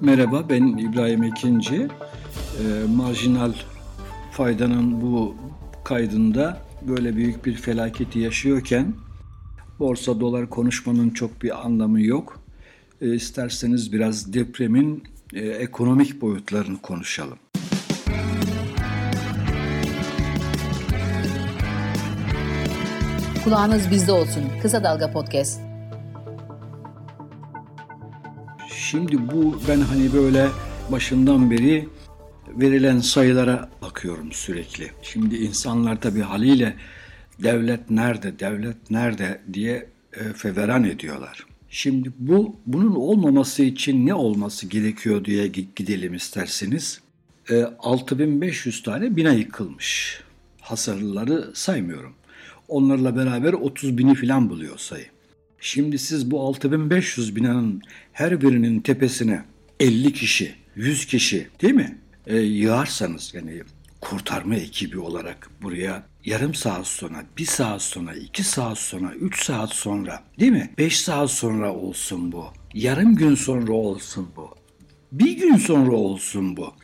Merhaba ben İbrahim Ekinci. E, marjinal faydanın bu kaydında böyle büyük bir felaketi yaşıyorken borsa dolar konuşmanın çok bir anlamı yok. E, isterseniz biraz depremin e, ekonomik boyutlarını konuşalım. Kulağınız bizde olsun. Kısa Dalga Podcast. Şimdi bu ben hani böyle başından beri verilen sayılara bakıyorum sürekli. Şimdi insanlar tabii haliyle devlet nerede, devlet nerede diye e, feveran ediyorlar. Şimdi bu bunun olmaması için ne olması gerekiyor diye gidelim isterseniz. E, 6500 tane bina yıkılmış. Hasarlıları saymıyorum. Onlarla beraber 30 bini falan buluyor sayı. Şimdi siz bu 6500 binanın her birinin tepesine 50 kişi, 100 kişi değil mi? E, yığarsanız yani kurtarma ekibi olarak buraya yarım saat sonra, bir saat sonra, iki saat sonra, üç saat sonra değil mi? Beş saat sonra olsun bu. Yarım gün sonra olsun bu. Bir gün sonra olsun bu.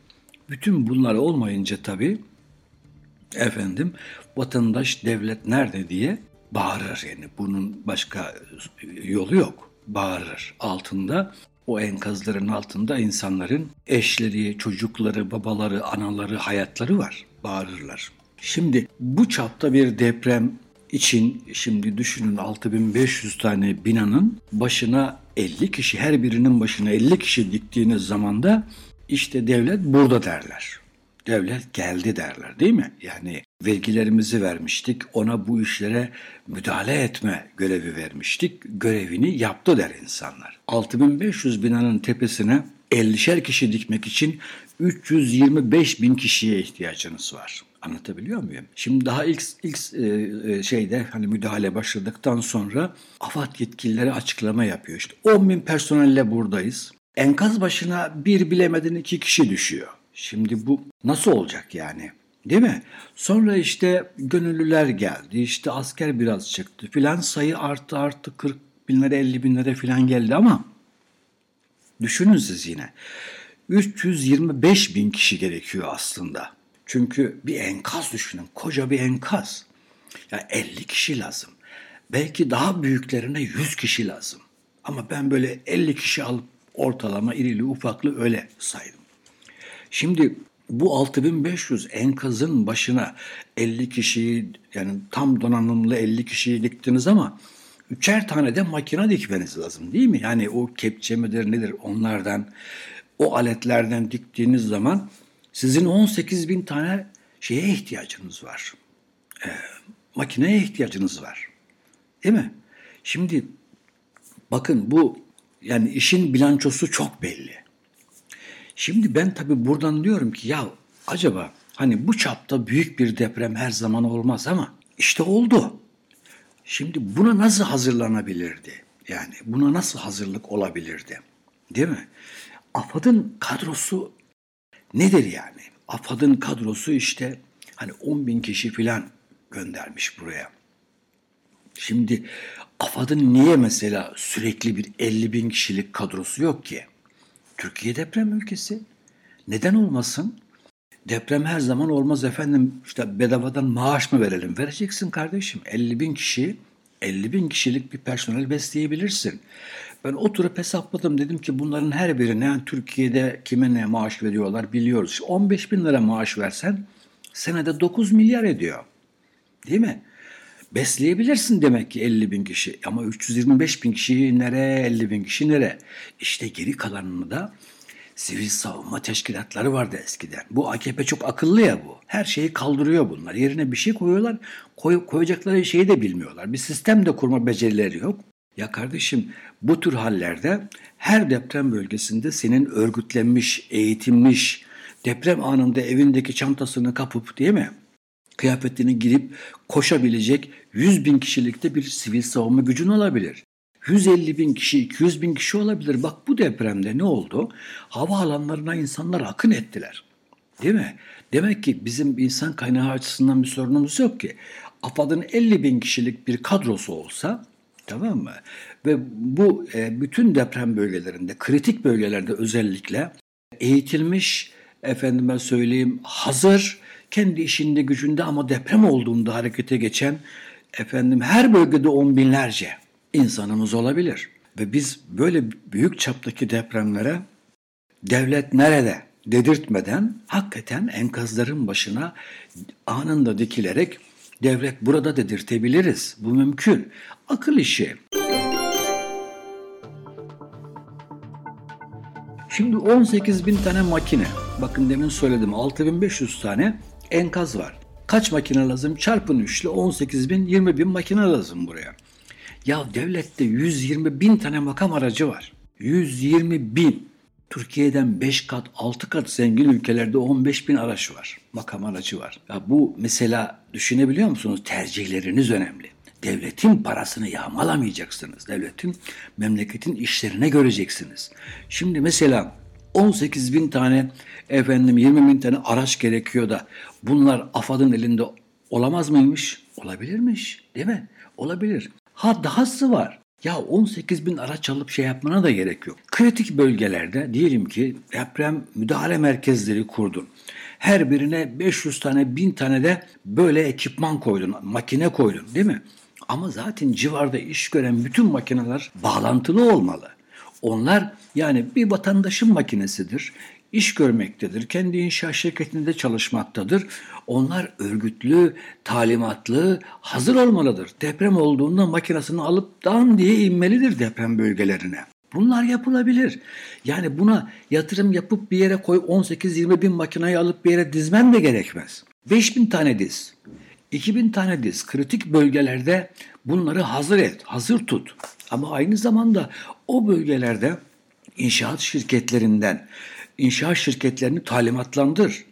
Bütün bunlar olmayınca tabii efendim vatandaş devlet nerede diye bağırır yani bunun başka yolu yok. Bağırır altında o enkazların altında insanların eşleri, çocukları, babaları, anaları, hayatları var. Bağırırlar. Şimdi bu çapta bir deprem için şimdi düşünün 6500 tane binanın başına 50 kişi her birinin başına 50 kişi diktiğiniz zaman da işte devlet burada derler devlet geldi derler değil mi? Yani vergilerimizi vermiştik, ona bu işlere müdahale etme görevi vermiştik, görevini yaptı der insanlar. 6500 binanın tepesine 50'şer kişi dikmek için 325 bin kişiye ihtiyacınız var. Anlatabiliyor muyum? Şimdi daha ilk ilk e, e, şeyde hani müdahale başladıktan sonra AFAD yetkilileri açıklama yapıyor. İşte 10 bin personelle buradayız. Enkaz başına bir bilemedin iki kişi düşüyor. Şimdi bu nasıl olacak yani? Değil mi? Sonra işte gönüllüler geldi, işte asker biraz çıktı filan sayı arttı arttı 40 binlere 50 binlere filan geldi ama düşünün siz yine 325 bin kişi gerekiyor aslında. Çünkü bir enkaz düşünün, koca bir enkaz. Ya 50 kişi lazım. Belki daha büyüklerine 100 kişi lazım. Ama ben böyle 50 kişi alıp ortalama irili ufaklı öyle saydım. Şimdi bu 6500 enkazın başına 50 kişiyi yani tam donanımlı 50 kişiyi diktiniz ama üçer tane de makine dikmeniz lazım değil mi? Yani o kepçe midir nedir onlardan o aletlerden diktiğiniz zaman sizin 18 bin tane şeye ihtiyacınız var. E, makineye ihtiyacınız var. Değil mi? Şimdi bakın bu yani işin bilançosu çok belli. Şimdi ben tabii buradan diyorum ki ya acaba hani bu çapta büyük bir deprem her zaman olmaz ama işte oldu. Şimdi buna nasıl hazırlanabilirdi? Yani buna nasıl hazırlık olabilirdi? Değil mi? AFAD'ın kadrosu nedir yani? AFAD'ın kadrosu işte hani 10 bin kişi falan göndermiş buraya. Şimdi AFAD'ın niye mesela sürekli bir 50 bin kişilik kadrosu yok ki? Türkiye deprem ülkesi. Neden olmasın? Deprem her zaman olmaz efendim işte bedavadan maaş mı verelim? Vereceksin kardeşim 50 bin kişi 50 bin kişilik bir personel besleyebilirsin. Ben oturup hesapladım dedim ki bunların her birine yani Türkiye'de kime ne maaş veriyorlar biliyoruz. 15 bin lira maaş versen senede 9 milyar ediyor. Değil mi? Besleyebilirsin demek ki 50 bin kişi ama 325 bin kişi nere 50 bin kişi nere? İşte geri kalanını da sivil savunma teşkilatları vardı eskiden. Bu AKP çok akıllı ya bu. Her şeyi kaldırıyor bunlar. Yerine bir şey koyuyorlar. Koy, koyacakları şeyi de bilmiyorlar. Bir sistem de kurma becerileri yok. Ya kardeşim bu tür hallerde her deprem bölgesinde senin örgütlenmiş, eğitilmiş, deprem anında evindeki çantasını kapıp değil mi? kıyafetini girip koşabilecek 100 bin kişilikte bir sivil savunma gücün olabilir. 150 bin kişi, 200 bin kişi olabilir. Bak bu depremde ne oldu? Hava alanlarına insanlar akın ettiler. Değil mi? Demek ki bizim insan kaynağı açısından bir sorunumuz yok ki. AFAD'ın 50 bin kişilik bir kadrosu olsa Tamam mı? Ve bu e, bütün deprem bölgelerinde, kritik bölgelerde özellikle eğitilmiş, efendime söyleyeyim hazır, kendi işinde gücünde ama deprem olduğunda harekete geçen efendim her bölgede on binlerce insanımız olabilir. Ve biz böyle büyük çaptaki depremlere devlet nerede dedirtmeden hakikaten enkazların başına anında dikilerek devlet burada dedirtebiliriz. Bu mümkün. Akıl işi. Şimdi 18 bin tane makine. Bakın demin söyledim 6500 tane enkaz var. Kaç makine lazım? Çarpın 3 ile 18 bin 20 bin makine lazım buraya. Ya devlette 120 bin tane makam aracı var. 120 bin. Türkiye'den 5 kat 6 kat zengin ülkelerde 15 bin araç var. Makam aracı var. Ya bu mesela düşünebiliyor musunuz? Tercihleriniz önemli. Devletin parasını yağmalamayacaksınız. Devletin memleketin işlerine göreceksiniz. Şimdi mesela 18 bin tane efendim 20 bin tane araç gerekiyor da bunlar AFAD'ın elinde olamaz mıymış? Olabilirmiş değil mi? Olabilir. Ha dahası var. Ya 18 bin araç alıp şey yapmana da gerek yok. Kritik bölgelerde diyelim ki deprem müdahale merkezleri kurdun. Her birine 500 tane, 1000 tane de böyle ekipman koydun, makine koydun değil mi? Ama zaten civarda iş gören bütün makineler bağlantılı olmalı. Onlar yani bir vatandaşın makinesidir iş görmektedir. Kendi inşaat şirketinde çalışmaktadır. Onlar örgütlü, talimatlı, hazır olmalıdır. Deprem olduğunda makinesini alıp dan diye inmelidir deprem bölgelerine. Bunlar yapılabilir. Yani buna yatırım yapıp bir yere koy 18-20 bin makinayı alıp bir yere dizmen de gerekmez. 5 bin tane diz. 2000 tane diz kritik bölgelerde bunları hazır et, hazır tut. Ama aynı zamanda o bölgelerde inşaat şirketlerinden inşaat şirketlerini talimatlandır.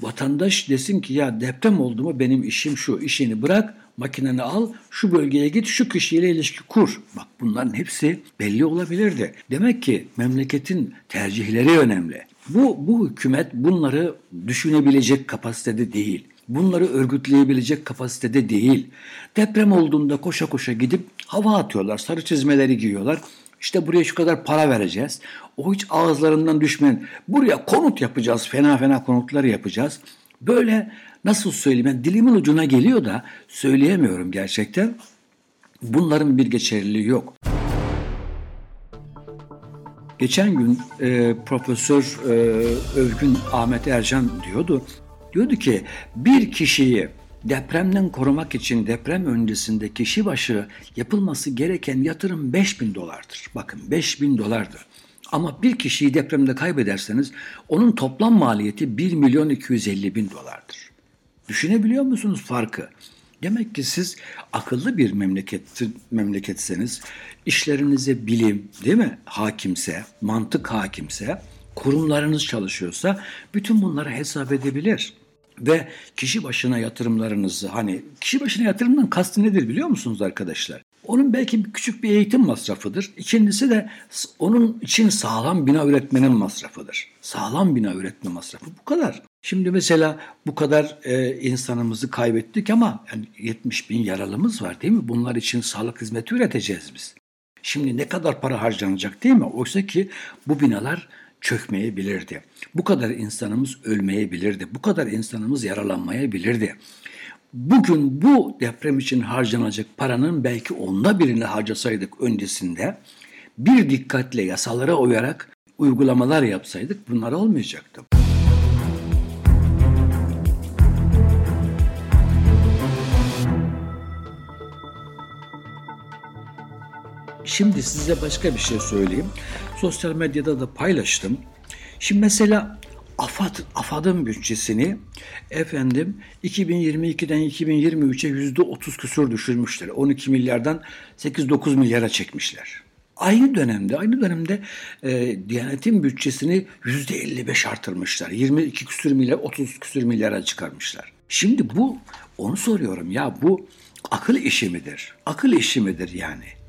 Vatandaş desin ki ya deprem oldu mu benim işim şu, işini bırak, makineni al, şu bölgeye git, şu kişiyle ilişki kur. Bak bunların hepsi belli olabilirdi. Demek ki memleketin tercihleri önemli. Bu, bu hükümet bunları düşünebilecek kapasitede değil. Bunları örgütleyebilecek kapasitede değil. Deprem olduğunda koşa koşa gidip hava atıyorlar, sarı çizmeleri giyiyorlar. İşte buraya şu kadar para vereceğiz. O hiç ağızlarından düşmeyen buraya konut yapacağız. Fena fena konutlar yapacağız. Böyle nasıl söyleyeyim ben dilimin ucuna geliyor da söyleyemiyorum gerçekten. Bunların bir geçerliliği yok. Geçen gün e, Profesör e, Övgün Ahmet Ercan diyordu. Diyordu ki bir kişiyi depremden korumak için deprem öncesinde kişi başı yapılması gereken yatırım 5 bin dolardır. Bakın 5 bin dolardır. Ama bir kişiyi depremde kaybederseniz onun toplam maliyeti 1 milyon 250 bin dolardır. Düşünebiliyor musunuz farkı? Demek ki siz akıllı bir memleket memleketseniz, işlerinize bilim, değil mi? Hakimse, mantık hakimse, kurumlarınız çalışıyorsa bütün bunları hesap edebilir ve kişi başına yatırımlarınızı hani kişi başına yatırımdan kastı nedir biliyor musunuz arkadaşlar? Onun belki küçük bir eğitim masrafıdır. İkincisi de onun için sağlam bina üretmenin masrafıdır. Sağlam bina üretme masrafı bu kadar. Şimdi mesela bu kadar e, insanımızı kaybettik ama yani 70 bin yaralımız var değil mi? Bunlar için sağlık hizmeti üreteceğiz biz. Şimdi ne kadar para harcanacak değil mi? Oysa ki bu binalar çökmeyebilirdi. Bu kadar insanımız ölmeyebilirdi. Bu kadar insanımız yaralanmayabilirdi. Bugün bu deprem için harcanacak paranın belki onda birini harcasaydık öncesinde bir dikkatle yasalara uyarak uygulamalar yapsaydık bunlar olmayacaktı. Şimdi size başka bir şey söyleyeyim. Sosyal medyada da paylaştım. Şimdi mesela AFAD, AFAD'ın bütçesini efendim 2022'den 2023'e yüzde 30 küsur düşürmüşler. 12 milyardan 8-9 milyara çekmişler. Aynı dönemde, aynı dönemde e, Diyanet'in bütçesini yüzde 55 artırmışlar. 22 küsür milyar, 30 küsür milyara çıkarmışlar. Şimdi bu, onu soruyorum ya bu akıl işi midir? Akıl işi midir yani?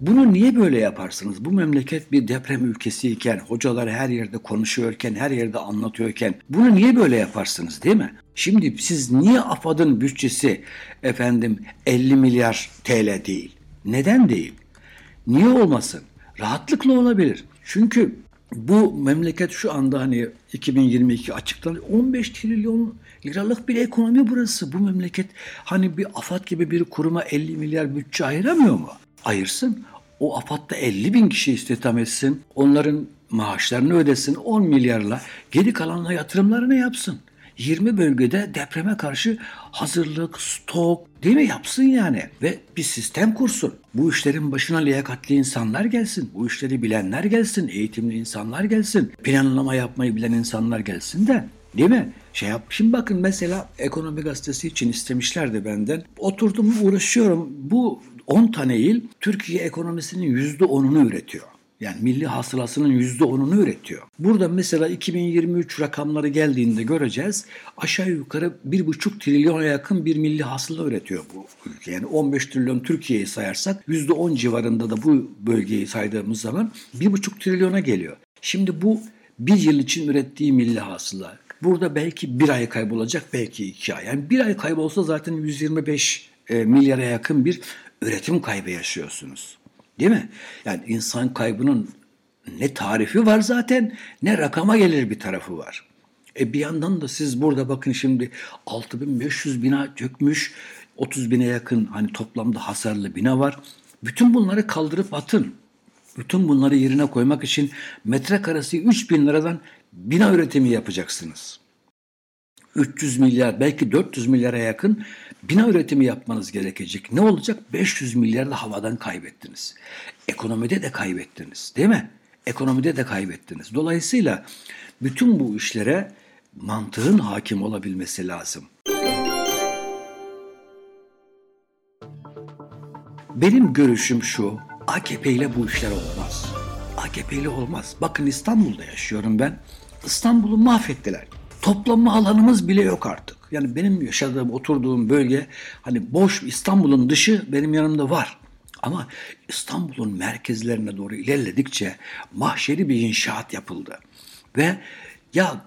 Bunu niye böyle yaparsınız? Bu memleket bir deprem ülkesiyken, hocalar her yerde konuşuyorken, her yerde anlatıyorken bunu niye böyle yaparsınız değil mi? Şimdi siz niye AFAD'ın bütçesi efendim 50 milyar TL değil? Neden değil? Niye olmasın? Rahatlıkla olabilir. Çünkü bu memleket şu anda hani 2022 açıklanıyor. 15 trilyon liralık bir ekonomi burası. Bu memleket hani bir AFAD gibi bir kuruma 50 milyar bütçe ayıramıyor mu? Ayırsın. O AFAD'da 50 bin kişi istihdam etsin. Onların maaşlarını ödesin 10 milyarla. Geri kalanla yatırımlarını yapsın. 20 bölgede depreme karşı hazırlık, stok değil mi yapsın yani ve bir sistem kursun. Bu işlerin başına liyakatli insanlar gelsin. Bu işleri bilenler gelsin, eğitimli insanlar gelsin. Planlama yapmayı bilen insanlar gelsin de Değil mi? Şey yap. Şimdi bakın mesela Ekonomi Gazetesi için istemişlerdi benden. Oturdum uğraşıyorum. Bu 10 tane il Türkiye ekonomisinin %10'unu üretiyor. Yani milli hasılasının %10'unu üretiyor. Burada mesela 2023 rakamları geldiğinde göreceğiz. Aşağı yukarı 1,5 trilyona yakın bir milli hasıla üretiyor bu ülke. Yani 15 trilyon Türkiye'yi sayarsak %10 civarında da bu bölgeyi saydığımız zaman 1,5 trilyona geliyor. Şimdi bu bir yıl için ürettiği milli hasıla. Burada belki bir ay kaybolacak, belki iki ay. Yani bir ay kaybolsa zaten 125 e, milyara yakın bir üretim kaybı yaşıyorsunuz. Değil mi? Yani insan kaybının ne tarifi var zaten ne rakama gelir bir tarafı var. E bir yandan da siz burada bakın şimdi 6500 bina çökmüş, 30 bine yakın hani toplamda hasarlı bina var. Bütün bunları kaldırıp atın. Bütün bunları yerine koymak için metrekaresi 3 bin liradan bina üretimi yapacaksınız. 300 milyar belki 400 milyara yakın bina üretimi yapmanız gerekecek. Ne olacak? 500 milyar da havadan kaybettiniz. Ekonomide de kaybettiniz değil mi? Ekonomide de kaybettiniz. Dolayısıyla bütün bu işlere mantığın hakim olabilmesi lazım. Benim görüşüm şu, AKP ile bu işler olmaz. AKP ile olmaz. Bakın İstanbul'da yaşıyorum ben. İstanbul'u mahvettiler. Toplanma alanımız bile yok artık. Yani benim yaşadığım, oturduğum bölge hani boş İstanbul'un dışı benim yanımda var. Ama İstanbul'un merkezlerine doğru ilerledikçe mahşeri bir inşaat yapıldı. Ve ya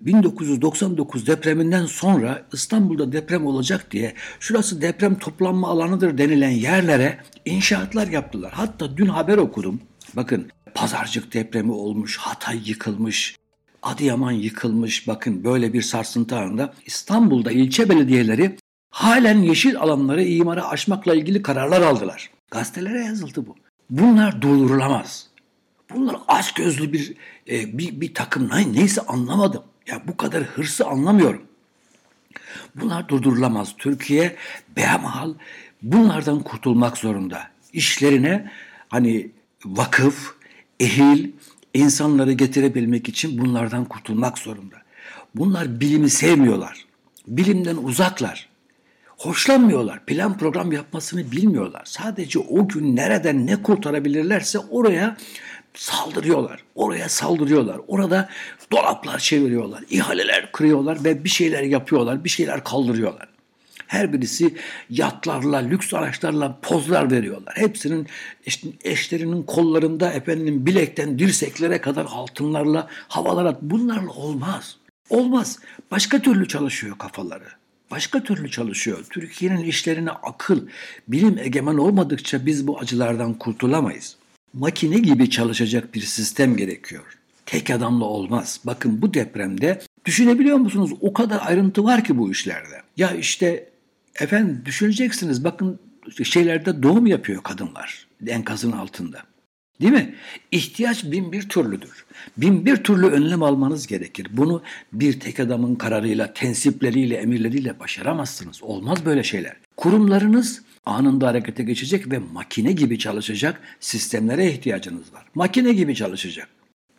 1999 depreminden sonra İstanbul'da deprem olacak diye şurası deprem toplanma alanıdır denilen yerlere inşaatlar yaptılar. Hatta dün haber okudum. Bakın Pazarcık depremi olmuş, Hatay yıkılmış, Adıyaman yıkılmış. Bakın böyle bir sarsıntı anında İstanbul'da ilçe belediyeleri halen yeşil alanları imara açmakla ilgili kararlar aldılar. Gazetelere yazıldı bu. Bunlar durdurulamaz. Bunlar aç gözlü bir, e, bir, bir takım neyse anlamadım. Ya bu kadar hırsı anlamıyorum. Bunlar durdurulamaz. Türkiye behemhal bunlardan kurtulmak zorunda. İşlerine hani vakıf, ehil, insanları getirebilmek için bunlardan kurtulmak zorunda. Bunlar bilimi sevmiyorlar. Bilimden uzaklar. Hoşlanmıyorlar. Plan program yapmasını bilmiyorlar. Sadece o gün nereden ne kurtarabilirlerse oraya saldırıyorlar. Oraya saldırıyorlar. Orada dolaplar çeviriyorlar. ihaleler kırıyorlar ve bir şeyler yapıyorlar. Bir şeyler kaldırıyorlar. Her birisi yatlarla, lüks araçlarla pozlar veriyorlar. Hepsinin işte eşlerinin kollarında efendim bilekten dirseklere kadar altınlarla havalara bunlarla olmaz. Olmaz. Başka türlü çalışıyor kafaları. Başka türlü çalışıyor. Türkiye'nin işlerine akıl, bilim egemen olmadıkça biz bu acılardan kurtulamayız. Makine gibi çalışacak bir sistem gerekiyor. Tek adamla olmaz. Bakın bu depremde düşünebiliyor musunuz? O kadar ayrıntı var ki bu işlerde. Ya işte Efendim düşüneceksiniz bakın şeylerde doğum yapıyor kadınlar enkazın altında. Değil mi? İhtiyaç bin bir türlüdür. Bin bir türlü önlem almanız gerekir. Bunu bir tek adamın kararıyla, tensipleriyle, emirleriyle başaramazsınız. Olmaz böyle şeyler. Kurumlarınız anında harekete geçecek ve makine gibi çalışacak sistemlere ihtiyacınız var. Makine gibi çalışacak.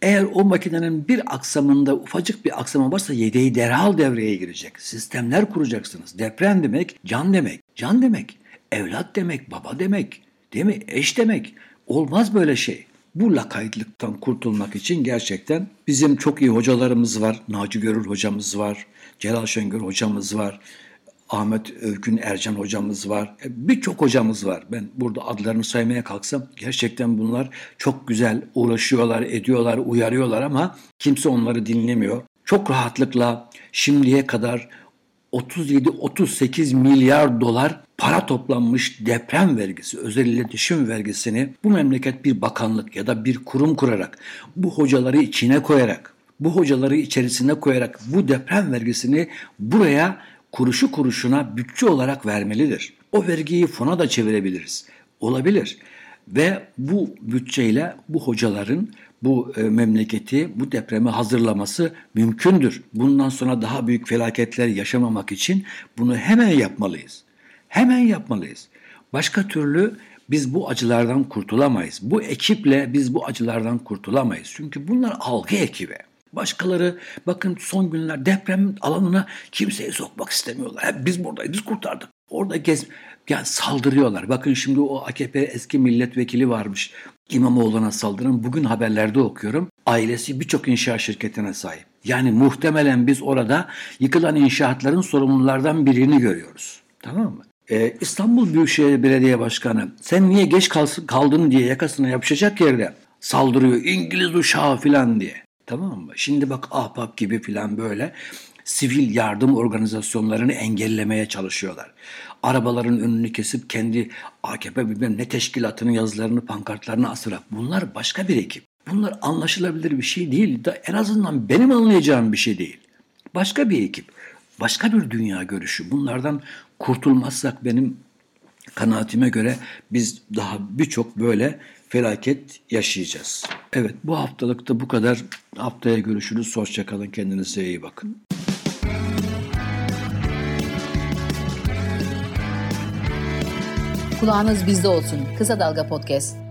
Eğer o makinenin bir aksamında ufacık bir aksama varsa yedeği derhal devreye girecek. Sistemler kuracaksınız. Deprem demek can demek. Can demek. Evlat demek, baba demek. Değil mi? Eş demek. Olmaz böyle şey. Bu lakaytlıktan kurtulmak için gerçekten bizim çok iyi hocalarımız var. Naci Görür hocamız var. Celal Şengör hocamız var. Ahmet Övgün Ercan hocamız var. E, birçok hocamız var. Ben burada adlarını saymaya kalksam gerçekten bunlar çok güzel uğraşıyorlar, ediyorlar, uyarıyorlar ama kimse onları dinlemiyor. Çok rahatlıkla şimdiye kadar 37-38 milyar dolar para toplanmış deprem vergisi, özel iletişim vergisini bu memleket bir bakanlık ya da bir kurum kurarak, bu hocaları içine koyarak, bu hocaları içerisine koyarak bu deprem vergisini buraya kuruşu kuruşuna bütçe olarak vermelidir. O vergiyi fona da çevirebiliriz. Olabilir. Ve bu bütçeyle bu hocaların bu e, memleketi bu depreme hazırlaması mümkündür. Bundan sonra daha büyük felaketler yaşamamak için bunu hemen yapmalıyız. Hemen yapmalıyız. Başka türlü biz bu acılardan kurtulamayız. Bu ekiple biz bu acılardan kurtulamayız. Çünkü bunlar algı ekibi. Başkaları bakın son günler deprem alanına kimseyi sokmak istemiyorlar. Hep biz buradayız, biz kurtardık. Orada gez, yani saldırıyorlar. Bakın şimdi o AKP eski milletvekili varmış. İmamoğlu'na saldıran bugün haberlerde okuyorum. Ailesi birçok inşaat şirketine sahip. Yani muhtemelen biz orada yıkılan inşaatların sorumlulardan birini görüyoruz. Tamam mı? Ee, İstanbul Büyükşehir Belediye Başkanı sen niye geç kaldın diye yakasına yapışacak yerde saldırıyor İngiliz uşağı filan diye. Tamam mı? Şimdi bak ahbap gibi filan böyle sivil yardım organizasyonlarını engellemeye çalışıyorlar. Arabaların önünü kesip kendi AKP bilmem ne teşkilatının yazılarını, pankartlarını asarak bunlar başka bir ekip. Bunlar anlaşılabilir bir şey değil. Da en azından benim anlayacağım bir şey değil. Başka bir ekip. Başka bir dünya görüşü. Bunlardan kurtulmazsak benim kanaatime göre biz daha birçok böyle felaket yaşayacağız. Evet bu haftalıkta bu kadar. Haftaya görüşürüz. Hoşçakalın. Kendinize iyi bakın. Kulağınız bizde olsun. Kısa Dalga Podcast.